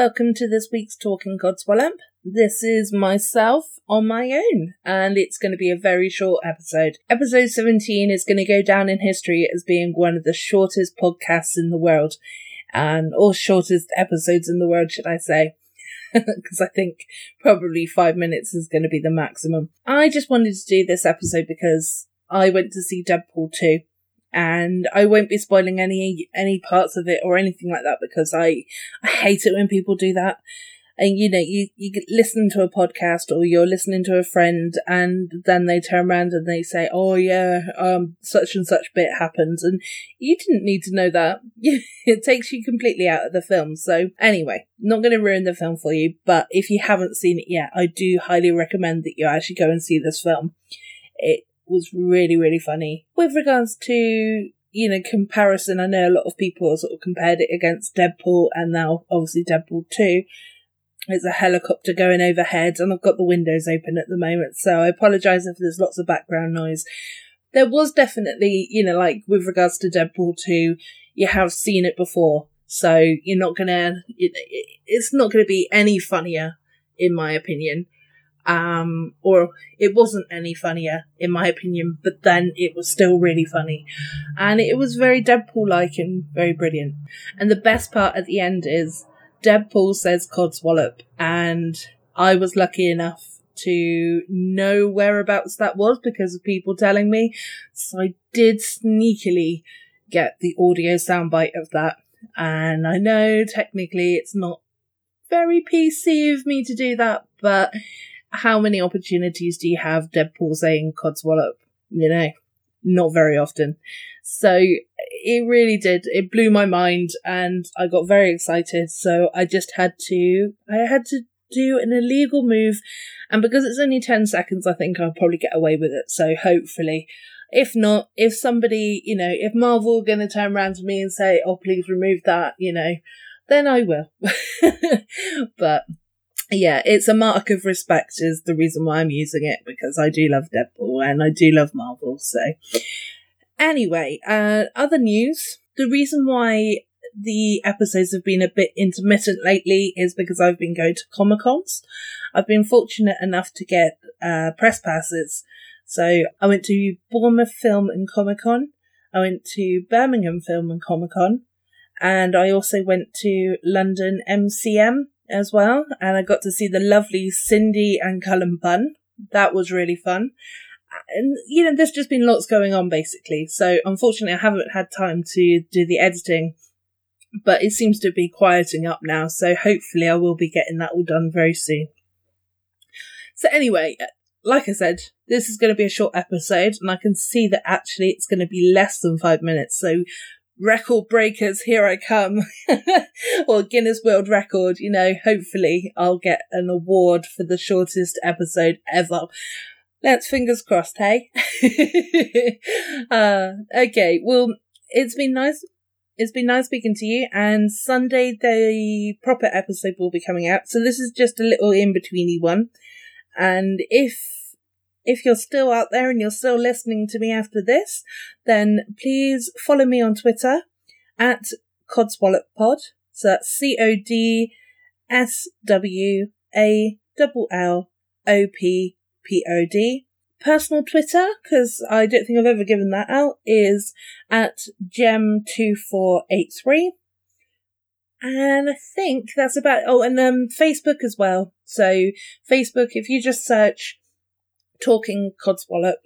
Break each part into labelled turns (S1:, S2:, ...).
S1: Welcome to this week's Talking Codswallop. This is myself on my own, and it's going to be a very short episode. Episode 17 is going to go down in history as being one of the shortest podcasts in the world, and or shortest episodes in the world, should I say. Because I think probably five minutes is going to be the maximum. I just wanted to do this episode because I went to see Deadpool 2 and I won't be spoiling any any parts of it or anything like that because I I hate it when people do that. And you know, you you listen to a podcast or you're listening to a friend, and then they turn around and they say, "Oh yeah, um, such and such bit happens," and you didn't need to know that. it takes you completely out of the film. So anyway, not going to ruin the film for you, but if you haven't seen it yet, I do highly recommend that you actually go and see this film. It was really, really funny. With regards to, you know, comparison, I know a lot of people sort of compared it against Deadpool and now obviously Deadpool 2. It's a helicopter going overhead and I've got the windows open at the moment, so I apologise if there's lots of background noise. There was definitely, you know, like with regards to Deadpool 2, you have seen it before, so you're not gonna, it, it's not gonna be any funnier, in my opinion um, or it wasn't any funnier in my opinion, but then it was still really funny, and it was very Deadpool-like and very brilliant. And the best part at the end is Deadpool says "Codswallop," and I was lucky enough to know whereabouts that was because of people telling me, so I did sneakily get the audio soundbite of that. And I know technically it's not very PC of me to do that, but how many opportunities do you have Deadpool saying Codswallop? You know, not very often. So it really did. It blew my mind and I got very excited. So I just had to, I had to do an illegal move. And because it's only 10 seconds, I think I'll probably get away with it. So hopefully, if not, if somebody, you know, if Marvel going to turn around to me and say, oh, please remove that, you know, then I will. but yeah, it's a mark of respect is the reason why I'm using it because I do love Deadpool and I do love Marvel. So anyway, uh, other news. The reason why the episodes have been a bit intermittent lately is because I've been going to Comic Cons. I've been fortunate enough to get uh, press passes. So I went to Bournemouth Film and Comic Con. I went to Birmingham Film and Comic Con. And I also went to London MCM as well, and I got to see the lovely Cindy and Cullen Bunn. That was really fun. And, you know, there's just been lots going on basically. So unfortunately, I haven't had time to do the editing, but it seems to be quieting up now. So hopefully I will be getting that all done very soon. So anyway, like I said, this is going to be a short episode and I can see that actually it's going to be less than five minutes. So record breakers, here I come, or Guinness World Record, you know, hopefully I'll get an award for the shortest episode ever. Let's fingers crossed, hey? uh, okay, well, it's been nice. It's been nice speaking to you, and Sunday the proper episode will be coming out. So this is just a little in-betweeny one. And if if you're still out there and you're still listening to me after this, then please follow me on Twitter at Codswallop So that's C O D S W A L L O P P O D. Personal Twitter, because I don't think I've ever given that out, is at gem2483. And I think that's about, oh, and um, Facebook as well. So Facebook, if you just search Talking Codswallop,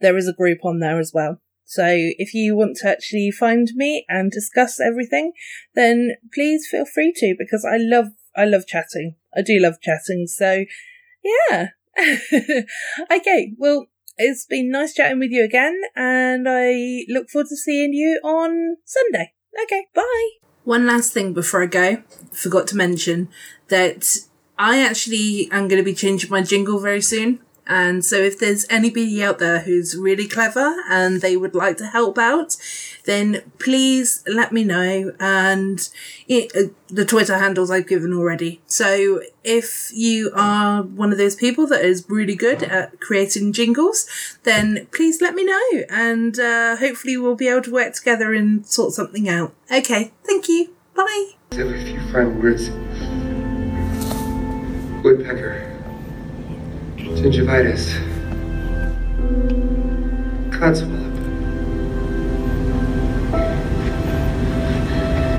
S1: there is a group on there as well. So if you want to actually find me and discuss everything, then please feel free to because I love I love chatting. I do love chatting. So yeah. okay, well, it's been nice chatting with you again, and I look forward to seeing you on Sunday. Okay, bye. One last thing before I go, forgot to mention that I actually am going to be changing my jingle very soon. And so if there's anybody out there who's really clever and they would like to help out, then please let me know. And it, uh, the Twitter handles I've given already. So if you are one of those people that is really good at creating jingles, then please let me know. And uh, hopefully we'll be able to work together and sort something out. Okay, thank you. Bye.
S2: a few final words. Woodpecker. Gingivitis. Codswallop.